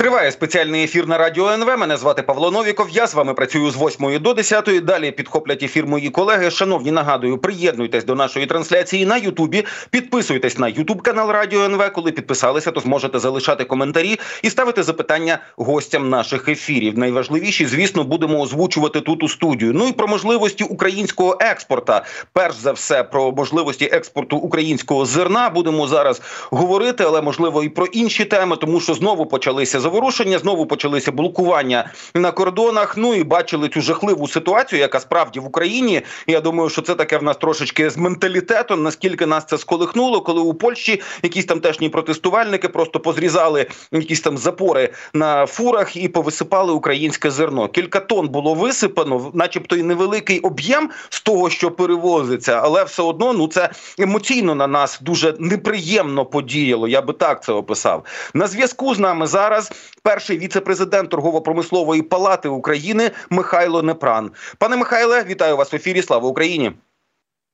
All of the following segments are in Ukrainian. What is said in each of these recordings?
Триває спеціальний ефір на радіо НВ. Мене звати Павло Новіков. Я з вами працюю з 8 до 10. Далі підхоплять ефір мої колеги. Шановні, нагадую, приєднуйтесь до нашої трансляції на Ютубі. Підписуйтесь на Ютуб канал Радіо НВ. Коли підписалися, то зможете залишати коментарі і ставити запитання гостям наших ефірів. Найважливіші, звісно, будемо озвучувати тут у студію. Ну і про можливості українського експорта. Перш за все, про можливості експорту українського зерна будемо зараз говорити, але можливо і про інші теми, тому що знову почалися заворушення. Знову почалися блокування на кордонах. Ну і бачили цю жахливу ситуацію, яка справді в Україні. Я думаю, що це таке в нас трошечки з менталітетом. Наскільки нас це сколихнуло, коли у Польщі якісь тамтешні протестувальники просто позрізали якісь там запори на фурах і повисипали українське зерно. Кілька тонн було висипано, начебто і невеликий об'єм з того, що перевозиться, але все одно ну це емоційно на нас дуже неприємно подіяло. Я би так це описав. На зв'язку з нами зараз перший віце-президент торгово-промислової палати України Михайло Непран. Пане Михайле, вітаю вас в ефірі. Слава Україні.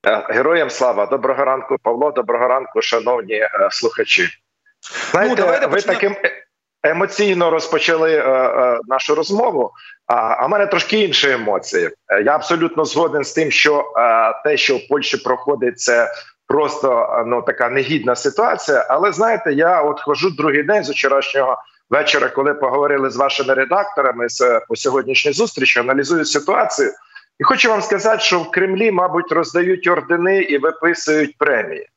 Е, героям слава доброго ранку, Павло. Доброго ранку, шановні е, слухачі. Знаєте, ну, ви почнемо. таким е, емоційно розпочали е, е, нашу розмову. А а в мене трошки інші емоції. Я абсолютно згоден з тим, що е, те, що в Польщі проходить, це просто ну така негідна ситуація. Але знаєте, я от хожу другий день з вчорашнього вечора, коли поговорили з вашими редакторами з по сьогоднішній зустрічі, аналізую ситуацію. І хочу вам сказати, що в Кремлі, мабуть, роздають ордени і виписують премії,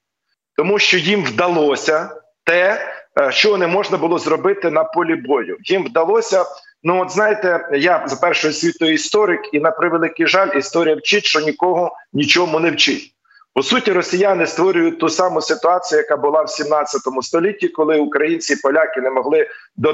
тому що їм вдалося те, е, що не можна було зробити на полі бою. Їм вдалося. Ну, от знаєте, я за першою світою історик, і на превеликий жаль, історія вчить, що нікого нічому не вчить. По суті, росіяни створюють ту саму ситуацію, яка була в 17 столітті, коли українці і поляки не могли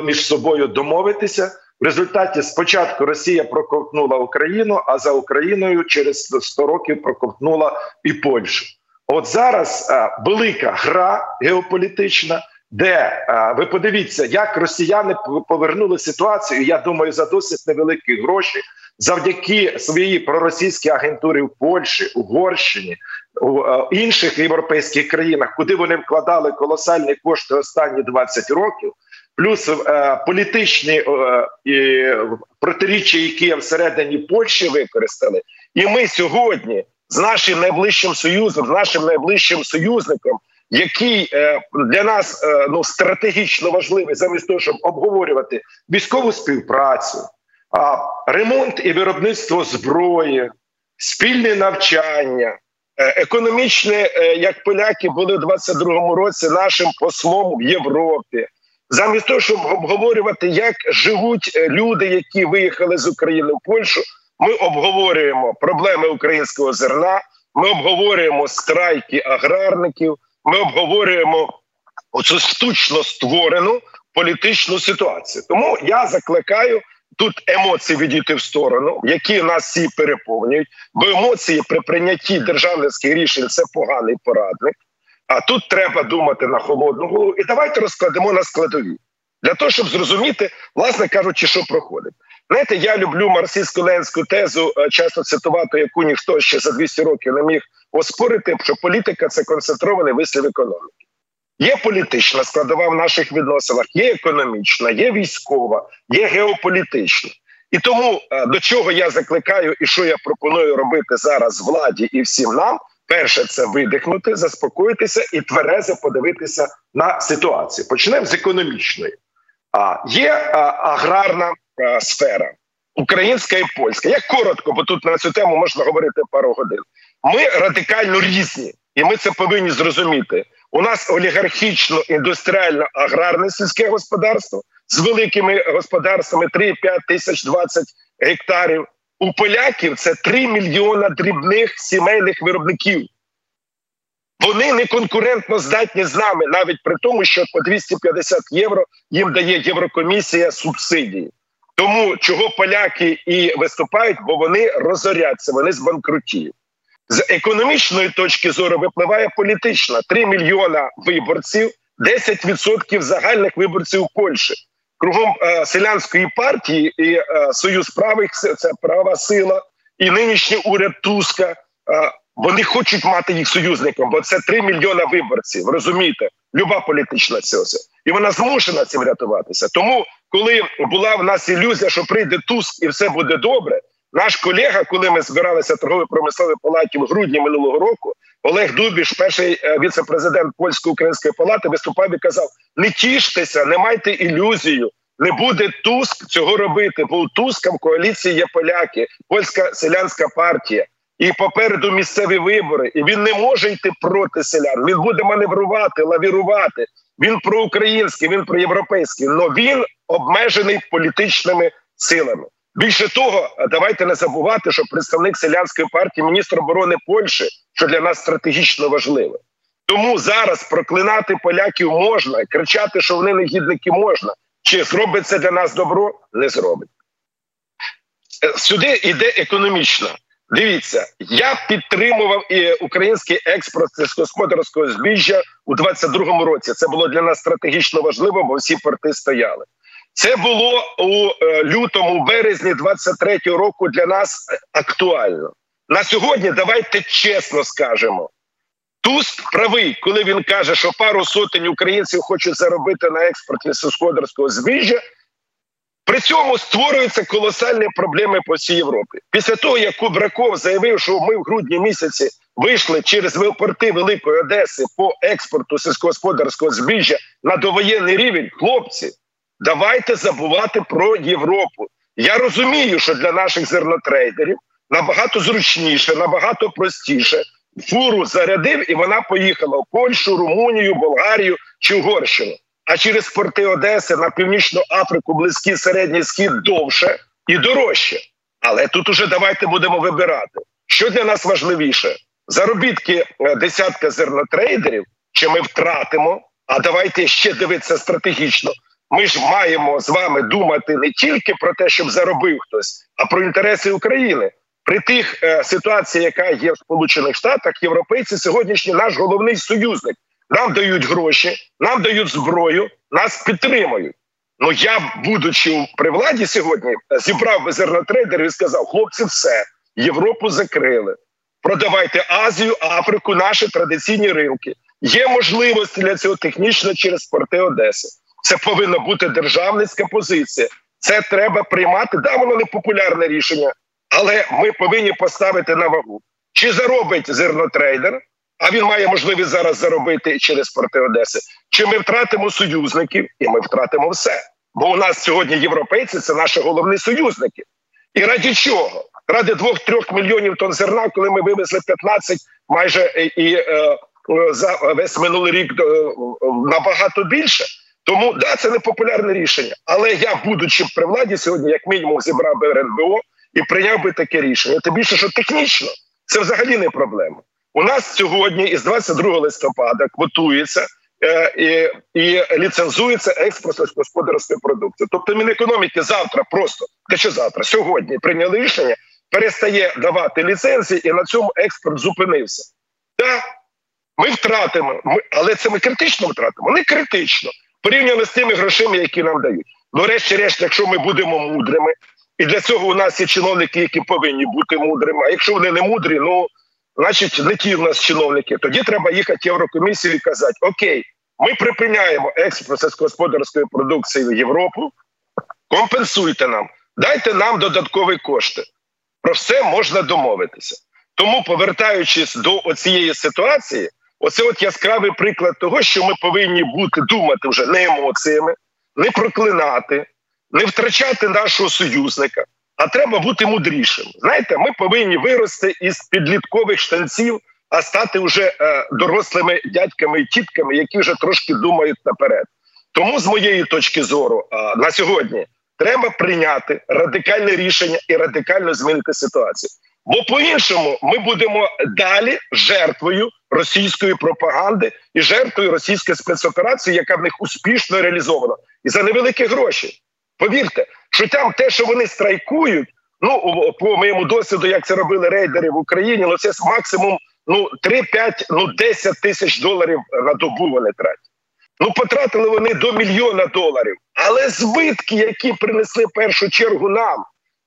між собою домовитися. В результаті спочатку Росія проковтнула Україну, а за Україною через 100 років проковтнула і Польщу. От зараз а, велика гра геополітична, де а, ви подивіться, як росіяни повернули ситуацію. Я думаю, за досить невеликі гроші завдяки своїй проросійській агентурі в Польщі, Угорщині, у а, інших європейських країнах, куди вони вкладали колосальні кошти останні 20 років. Плюс е, політичні е, протиріччя, які всередині Польщі використали, і ми сьогодні з нашим найближчим союзом, з нашим найближчим союзником, який е, для нас е, ну стратегічно важливий, замість того, щоб обговорювати військову співпрацю, ремонт і виробництво зброї, спільне навчання. Е, економічне, е, як поляки були в 22-му році нашим послом в Європі, замість того, щоб обговорювати, як живуть е, люди, які виїхали з України в Польщу, ми обговорюємо проблеми українського зерна. Ми обговорюємо страйки аграрників. Ми обговорюємо оцю штучно створену політичну ситуацію. Тому я закликаю тут емоції відійти в сторону, які нас всі переповнюють. Бо емоції при прийнятті державницьких рішень це поганий порадник. А тут треба думати на холодну голову. І давайте розкладемо на складові для того, щоб зрозуміти, власне кажучи, що проходить. Знаєте, я люблю марксистсько-ленську тезу, е, часто цитувати, яку ніхто ще за 200 років не міг оспорити, що політика це концентрований вислів економіки. Є політична складова в наших відносинах, є економічна, є військова, є геополітична. І тому е, до чого я закликаю, і що я пропоную робити зараз владі і всім нам, перше це видихнути, заспокоїтися і тверезо подивитися на ситуацію. Почнемо з економічної. А є а, аграрна а, сфера, українська і польська. Я коротко, бо тут на цю тему можна говорити пару годин. Ми радикально різні, і ми це повинні зрозуміти. У нас олігархічно індустріально аграрне сільське господарство з великими господарствами 3-5 тисяч 20 гектарів. У поляків це 3 мільйона дрібних сімейних виробників. Вони не конкурентно здатні з нами, навіть при тому, що по 250 євро їм дає Єврокомісія субсидії. Тому чого поляки і виступають, бо вони розоряться, вони збанкрутіють. З економічної точки зору випливає політична: 3 мільйона виборців, 10% загальних виборців Польщі. Кругом е, селянської партії і е, союз правих це права сила, і нинішній уряд Туска. Е, вони хочуть мати їх союзником, бо це 3 мільйона виборців. Розумієте, люба політична сила. і вона змушена цим рятуватися. Тому коли була в нас ілюзія, що прийде Туск і все буде добре. Наш колега, коли ми збиралися в торгово-промисловій палаті в грудні минулого року, Олег Дубіш, перший е, віце-президент польсько-української палати, виступав і казав: не тіштеся, не майте ілюзію, не буде Туск цього робити. Бо у Туска коаліції є поляки, польська селянська партія. І попереду місцеві вибори, і він не може йти проти селян. Він буде маневрувати, лавірувати. Він проукраїнський, він проєвропейський, але він обмежений політичними силами. Більше того, давайте не забувати, що представник селянської партії, міністр оборони Польщі, що для нас стратегічно важливо. Тому зараз проклинати поляків можна, кричати, що вони негідники можна. Чи зробить це для нас добро? Не зробить. Е, сюди йде економічно. Дивіться, я підтримував і український експорт сільськогосподарського збіжжя у 22-му році. Це було для нас стратегічно важливо, бо всі порти стояли. Це було у е, лютому, березні 23-го року для нас актуально. На сьогодні давайте чесно скажемо. Туст правий, коли він каже, що пару сотень українців хочуть заробити на експорті сільськогосподарського збіжжя. При цьому створюються колосальні проблеми по всій Європі. Після того, як Кубраков заявив, що ми в грудні місяці вийшли через порти Великої Одеси по експорту сільськогосподарського збіжжя на довоєнний рівень, хлопці, давайте забувати про Європу. Я розумію, що для наших зернотрейдерів набагато зручніше, набагато простіше. Фуру зарядив і вона поїхала в Польщу, Румунію, Болгарію чи Угорщину а через порти Одеси на північну Африку, близький середній схід довше і дорожче. Але тут уже давайте будемо вибирати, що для нас важливіше: заробітки е, десятка зернотрейдерів, чи ми втратимо. А давайте ще дивитися стратегічно. Ми ж маємо з вами думати не тільки про те, щоб заробив хтось, а про інтереси України. При тих е, ситуації, яка є в Сполучених Штатах, європейці сьогоднішній наш головний союзник нам дають гроші, нам дають зброю, нас підтримують. Ну я, будучи при владі сьогодні, зібрав би зернотрейдерів і сказав: хлопці, все, Європу закрили. Продавайте Азію, Африку, наші традиційні ринки. Є можливості для цього технічно через порти Одеси. Це повинна бути державницька позиція. Це треба приймати. Да, воно не популярне рішення, але ми повинні поставити на вагу. Чи заробить зернотрейдер, а він має можливість зараз заробити через порти Одеси. Чи ми втратимо союзників, і ми втратимо все. Бо у нас сьогодні європейці це наші головні союзники. І раді чого? Ради 2-3 мільйонів тонн зерна, коли ми вивезли 15 майже і е, за весь минулий рік е, набагато більше. Тому да, це не популярне рішення. Але я, будучи при владі, сьогодні, як мінімум, зібрав би РНБО і прийняв би таке рішення. Тим більше, що технічно це взагалі не проблема. У нас сьогодні із 22 листопада квотується е, і і ліцензується експорт господарської продукції. Тобто Мінекономіки завтра просто те, що завтра сьогодні прийняли рішення, перестає давати ліцензії, і на цьому експорт зупинився. Так, ми втратимо, ми, але це ми критично втратимо. Не критично порівняно з тими грошима, які нам дають. Ну, решті-решт, якщо ми будемо мудрими, і для цього у нас є чиновники, які повинні бути мудрими. А якщо вони не мудрі, ну значить не ті в нас чиновники. Тоді треба їхати в Єврокомісію і казати: Окей, ми припиняємо експорт сільськогосподарської продукції в Європу, компенсуйте нам, дайте нам додаткові кошти. Про все можна домовитися. Тому, повертаючись до цієї ситуації, оце от яскравий приклад того, що ми повинні бути думати вже не емоціями, не проклинати, не втрачати нашого союзника, а треба бути мудрішим. Знаєте, ми повинні вирости із підліткових штанців, а стати вже е, дорослими дядьками і тітками, які вже трошки думають наперед. Тому, з моєї точки зору, е, на сьогодні треба прийняти радикальне рішення і радикально змінити ситуацію. Бо по-іншому ми будемо далі жертвою російської пропаганди і жертвою російської спецоперації, яка в них успішно реалізована, і за невеликі гроші. Повірте, що там те, що вони страйкують, ну по моєму досвіду, як це робили рейдери в Україні, ну це максимум ну 3-5, ну 10 тисяч доларів на добу вони тратять. Ну, потратили вони до мільйона доларів. Але збитки, які принесли в першу чергу нам,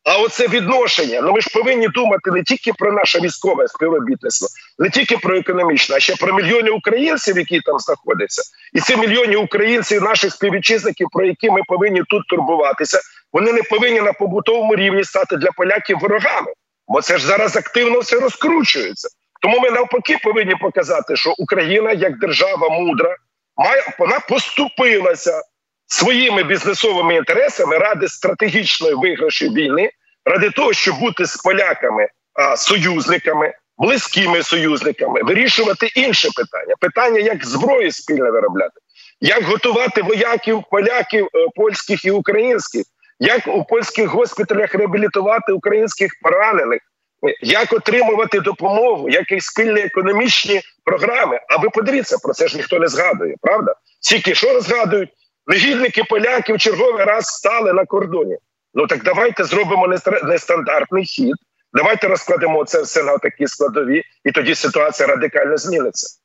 А оце відношення. Ну ми ж повинні думати не тільки про наше військове співробітництво, не тільки про економічне, а ще про мільйони українців, які там знаходяться, і ці мільйони українців, наших співвітчизників, про які ми повинні тут турбуватися. Вони не повинні на побутовому рівні стати для поляків ворогами, бо це ж зараз активно все розкручується. Тому ми навпаки повинні показати, що Україна як держава мудра, має вона поступилася своїми бізнесовими інтересами ради стратегічної виграші війни, ради того, щоб бути з поляками а, союзниками, близькими союзниками, вирішувати інше питання: питання, як зброї спільно виробляти, як готувати вояків, поляків, е, польських і українських, як у польських госпіталях реабілітувати українських поранених. Як отримувати допомогу, якісь спільні економічні програми? А ви подивіться, про це ж ніхто не згадує, правда? Тільки що розгадують? Негідники поляків черговий раз стали на кордоні. Ну так давайте зробимо нестандартний хід. Давайте розкладемо це все на такі складові, і тоді ситуація радикально зміниться.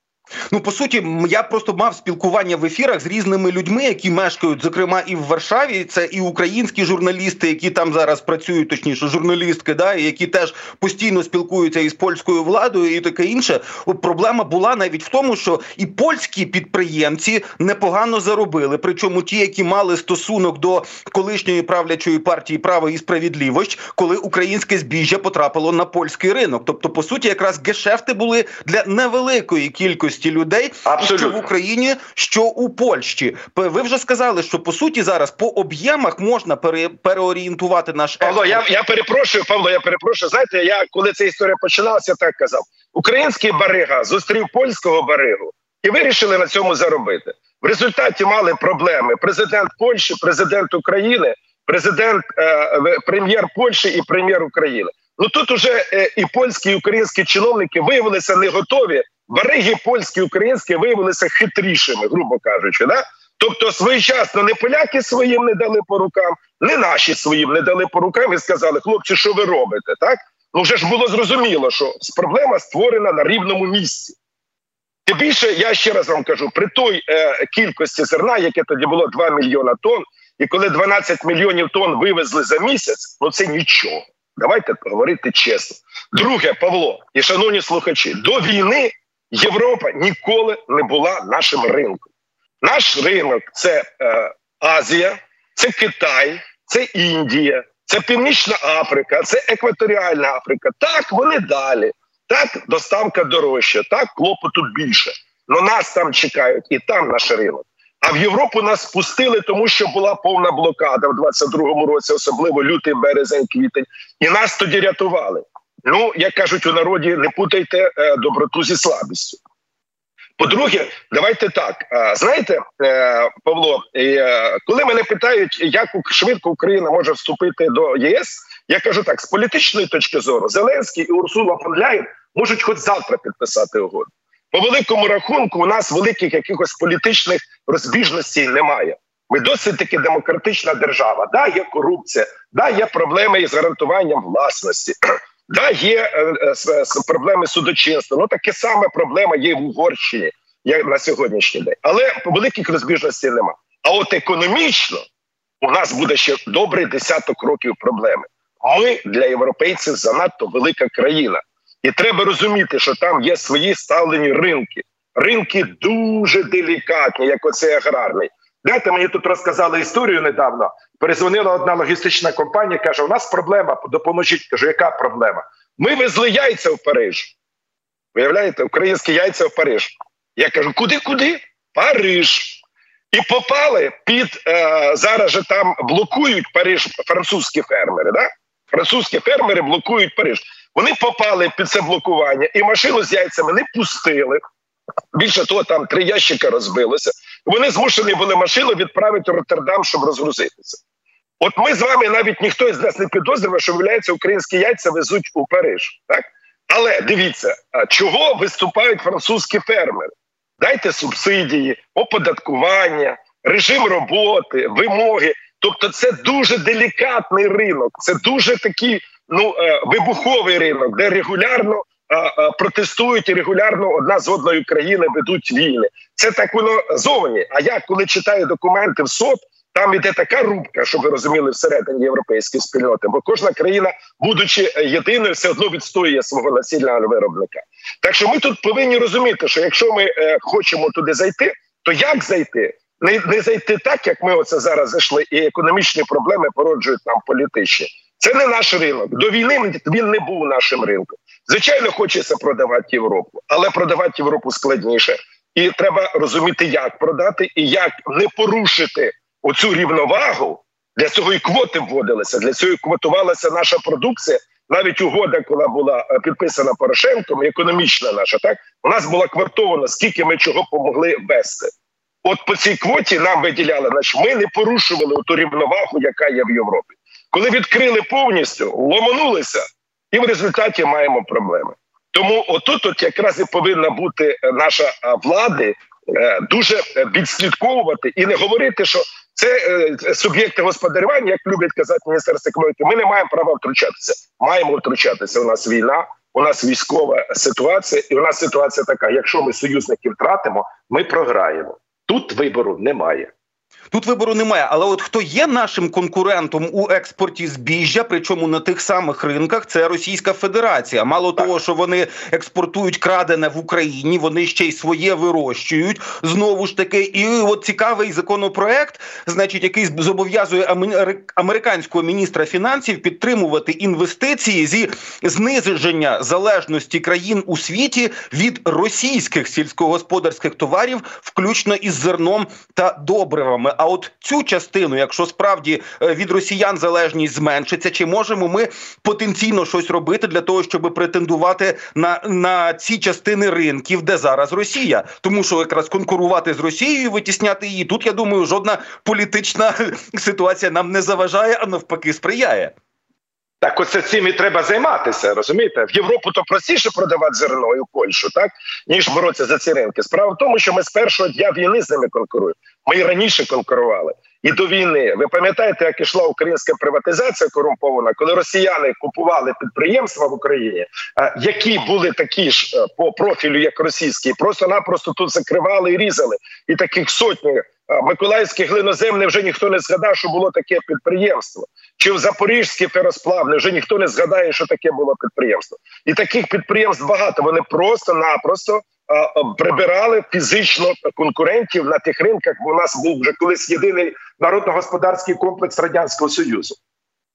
Ну по суті, я просто мав спілкування в ефірах з різними людьми, які мешкають, зокрема, і в Варшаві. Це і українські журналісти, які там зараз працюють, точніше, журналістки, да, які теж постійно спілкуються із польською владою, і таке інше. Проблема була навіть в тому, що і польські підприємці непогано заробили. Причому ті, які мали стосунок до колишньої правлячої партії право і справедливість, коли українське збіжжя потрапило на польський ринок. Тобто, по суті, якраз гешефти були для невеликої кількості кількості людей, Абсолютно. що в Україні, що у Польщі. Ви вже сказали, що по суті зараз по об'ємах можна пере, переорієнтувати наш Павло. Я я перепрошую, Павло. Я перепрошую. Знаєте, я коли ця історія починалася, так казав: український барига зустрів польського баригу і вирішили на цьому заробити. В результаті мали проблеми. Президент Польщі, президент України, президент е, прем'єр Польщі і прем'єр України. Ну тут уже е, і польські і українські чиновники виявилися не готові Бариги польські українські виявилися хитрішими, грубо кажучи. Да? Тобто, своєчасно не поляки своїм не дали по рукам, не наші своїм не дали по рукам і сказали, хлопці, що ви робите? Так ну вже ж було зрозуміло, що проблема створена на рівному місці. Тим більше, я ще раз вам кажу, при той е, кількості зерна, яке тоді було 2 мільйона тонн, і коли 12 мільйонів тонн вивезли за місяць, ну це нічого. Давайте говорити чесно. Друге, Павло і шановні слухачі, до війни Європа ніколи не була нашим ринком. Наш ринок це е, Азія, це Китай, це Індія, це Північна Африка, це Екваторіальна Африка. Так, вони далі. Так, доставка дорожча, так, клопоту більше. Но нас там чекають і там наш ринок. А в Європу нас спустили, тому що була повна блокада в 22-му році, особливо лютий березень, квітень, і нас тоді рятували. Ну, як кажуть у народі, не путайте е, доброту зі слабістю. По-друге, давайте так. Е, знаєте, е, Павло, коли мене питають, як швидко Україна може вступити до ЄС, я кажу так: з політичної точки зору, Зеленський і Урсула Ляєн можуть хоч завтра підписати угоду. По великому рахунку, у нас великих якихось політичних розбіжностей немає. Ми досить таки демократична держава. Да, є корупція, да, є проблеми із гарантуванням власності. Да, є е, е, проблеми судочинства. Ну таке саме проблема є в Угорщині як на сьогоднішній день. Але великих розбіжностей нема. А от економічно у нас буде ще добрий десяток років проблеми. Ми для європейців занадто велика країна, і треба розуміти, що там є свої ставлені ринки. Ринки дуже делікатні, як оцей аграрний. Знаєте, мені тут розказали історію недавно. Перезвонила одна логістична компанія, каже: у нас проблема, допоможіть. Кажу, яка проблема? Ми везли яйця в Париж. Виявляєте, українські яйця в Париж. Я кажу, куди, куди? Париж. І попали під е, зараз же там блокують Париж французькі фермери. Да? Французькі фермери блокують Париж. Вони попали під це блокування і машину з яйцями не пустили. Більше того, там три ящика розбилося. Вони змушені були машину відправити в Роттердам, щоб розгрузитися. От ми з вами навіть ніхто із нас не підозрює, що виявляється, українські яйця везуть у Париж. Так? Але дивіться, чого виступають французькі фермери? Дайте субсидії, оподаткування, режим роботи, вимоги. Тобто, це дуже делікатний ринок, це дуже такий ну, е, вибуховий ринок, де регулярно протестують і регулярно одна з одної країни ведуть війни. Це так воно зовні. А я коли читаю документи в СОТ, Там іде така рубка, щоб ви розуміли всередині європейської спільноти, бо кожна країна, будучи єдиною, все одно відстоює свого насильного виробника. Так що ми тут повинні розуміти, що якщо ми е, хочемо туди зайти, то як зайти? Не не зайти так, як ми оце зараз зайшли, і економічні проблеми породжують нам політичні. Це не наш ринок. До війни він не був нашим ринком. Звичайно, хочеться продавати Європу, але продавати Європу складніше. І треба розуміти, як продати і як не порушити оцю рівновагу. Для цього і квоти вводилися. Для цього і квотувалася наша продукція. Навіть угода, коли була е, підписана Порошенком, економічна наша, так у нас була квартована, скільки ми чого помогли вести. От по цій квоті нам виділяли, значить, ми не порушували ту рівновагу, яка є в Європі. Коли відкрили повністю, ломанулися, і в результаті маємо проблеми. Тому отут, от якраз і повинна бути е, наша е, дуже відслідковувати і не говорити, що це е, суб'єкти господарювання, як люблять казати міністерство економіки. Ми не маємо права втручатися. Маємо втручатися. У нас війна, у нас військова ситуація, і у нас ситуація така: якщо ми союзників втратимо, ми програємо. Тут вибору немає. Тут вибору немає, але от хто є нашим конкурентом у експорті збіжжя, причому на тих самих ринках, це Російська Федерація. Мало так. того, що вони експортують крадене в Україні, вони ще й своє вирощують знову ж таки. І от цікавий законопроект, значить, який зобов'язує американського міністра фінансів підтримувати інвестиції зі зниження залежності країн у світі від російських сільськогосподарських товарів, включно із зерном та добривами. А от цю частину, якщо справді е, від росіян залежність зменшиться, чи можемо ми потенційно щось робити для того, щоб претендувати на, на ці частини ринків, де зараз Росія, тому що якраз конкурувати з Росією, витісняти її тут. Я думаю, жодна політична ситуація нам не заважає, а навпаки, сприяє. Так, оце цим і треба займатися. Розумієте, в Європу то простіше продавати зерно і в так ніж боротися за ці ринки. Справа в тому, що ми з першого дня війни з ними конкуруємо. Ми і раніше конкурували. І до війни ви пам'ятаєте, як ішла українська приватизація корумпована, коли росіяни купували підприємства в Україні, які були такі ж е, по профілю, як російські, просто-напросто тут закривали і різали, і таких сотні. Миколаївське глиноземне вже ніхто не згадав, що було таке підприємство. Чи в Запорізьке феросплавне вже ніхто не згадає, що таке було підприємство. І таких підприємств багато. Вони просто-напросто прибирали фізично конкурентів на тих ринках, бо у нас був вже колись єдиний народно-господарський комплекс радянського союзу.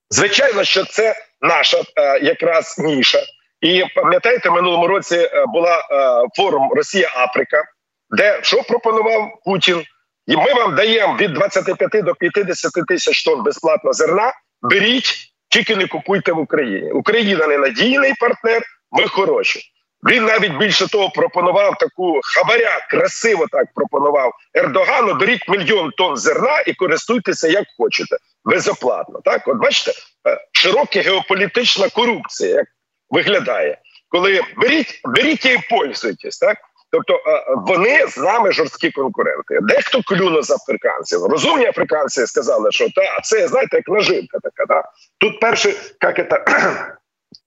Звичайно, що це наша е, якраз ніша. І пам'ятаєте, минулому році е, була е, форум Росія Африка, де що пропонував Путін, і ми вам даємо від 25 до 50 тисяч тонн безплатно зерна. Беріть, тільки не купуйте в Україні. Україна не надійний партнер. Ми хороші. Він навіть більше того пропонував таку хабаря, красиво так пропонував Ердогану. Беріть мільйон тонн зерна і користуйтеся як хочете, безоплатно. Так, от бачите, е, широка геополітична корупція, як виглядає, коли беріть, беріть і пользуйтесь, так. Тобто е, вони з нами жорсткі конкуренти. Дехто клюнув з африканців. Розумні африканці сказали, що та це знаєте, як наживка така. Да? Тут перше, як це,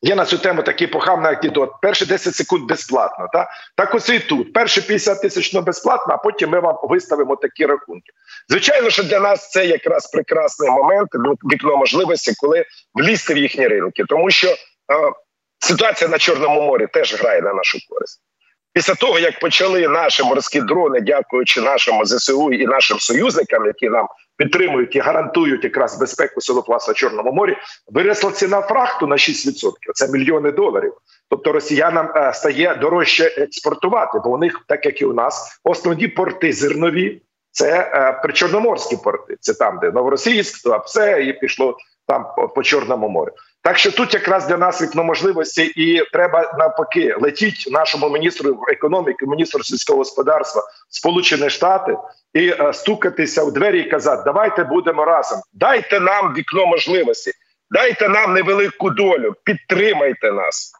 Є на цю тему такий похабний анекдот. Перші 10 секунд безплатно. Так так ось і тут. Перші 50 тисяч безплатно, а потім ми вам виставимо такі рахунки. Звичайно, що для нас це якраз прекрасний момент, вікно можливості, коли влізти в їхні ринки, тому що е, ситуація на Чорному морі теж грає на нашу користь. Після того, як почали наші морські дрони, дякуючи нашому ЗСУ і нашим союзникам, які нам підтримують і гарантують якраз безпеку судоплавства в Чорному морі, виросла ціна фрахту на 6%. Це мільйони доларів. Тобто росіянам е, стає дорожче експортувати, бо у них, так як і у нас, основні порти зернові це е, причорноморські порти. Це там, де Новоросійськ, все і пішло там по Чорному морю. Так що тут якраз для нас вікно можливості, і треба навпаки летіть нашому міністру економіки, міністру сільського господарства Сполучені Штати і е, стукатися в двері і казати, давайте будемо разом. Дайте нам вікно можливості, дайте нам невелику долю, підтримайте нас,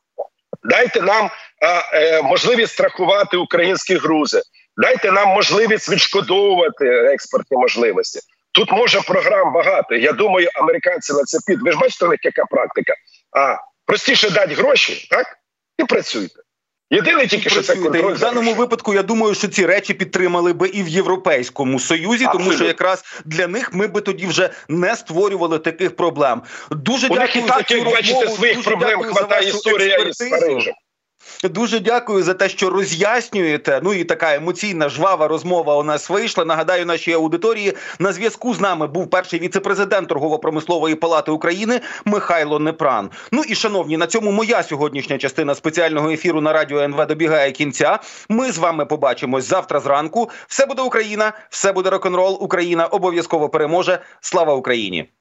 дайте нам е, е, можливість страхувати українські грузи, дайте нам можливість відшкодовувати експортні можливості. Тут може програм багато. Я думаю, американці на це підуть. Ви ж бачите, у них яка практика? А простіше дати гроші, так і працюйте. Єдине тільки що це контроль в даному випадку. Я думаю, що ці речі підтримали би і в Європейському Союзі, тому що якраз для них ми би тоді вже не створювали таких проблем. Дуже У них дякую за так, цю як бачите, своїх проблем хватає історія із. Парижем. Дуже дякую за те, що роз'яснюєте. Ну і така емоційна жвава розмова у нас вийшла. Нагадаю, нашій аудиторії на зв'язку з нами був перший віце-президент торгово-промислової палати України Михайло Непран. Ну і шановні, на цьому моя сьогоднішня частина спеціального ефіру на радіо НВ добігає кінця. Ми з вами побачимось завтра зранку. Все буде Україна, все буде рок-н-рол. Україна обов'язково переможе. Слава Україні!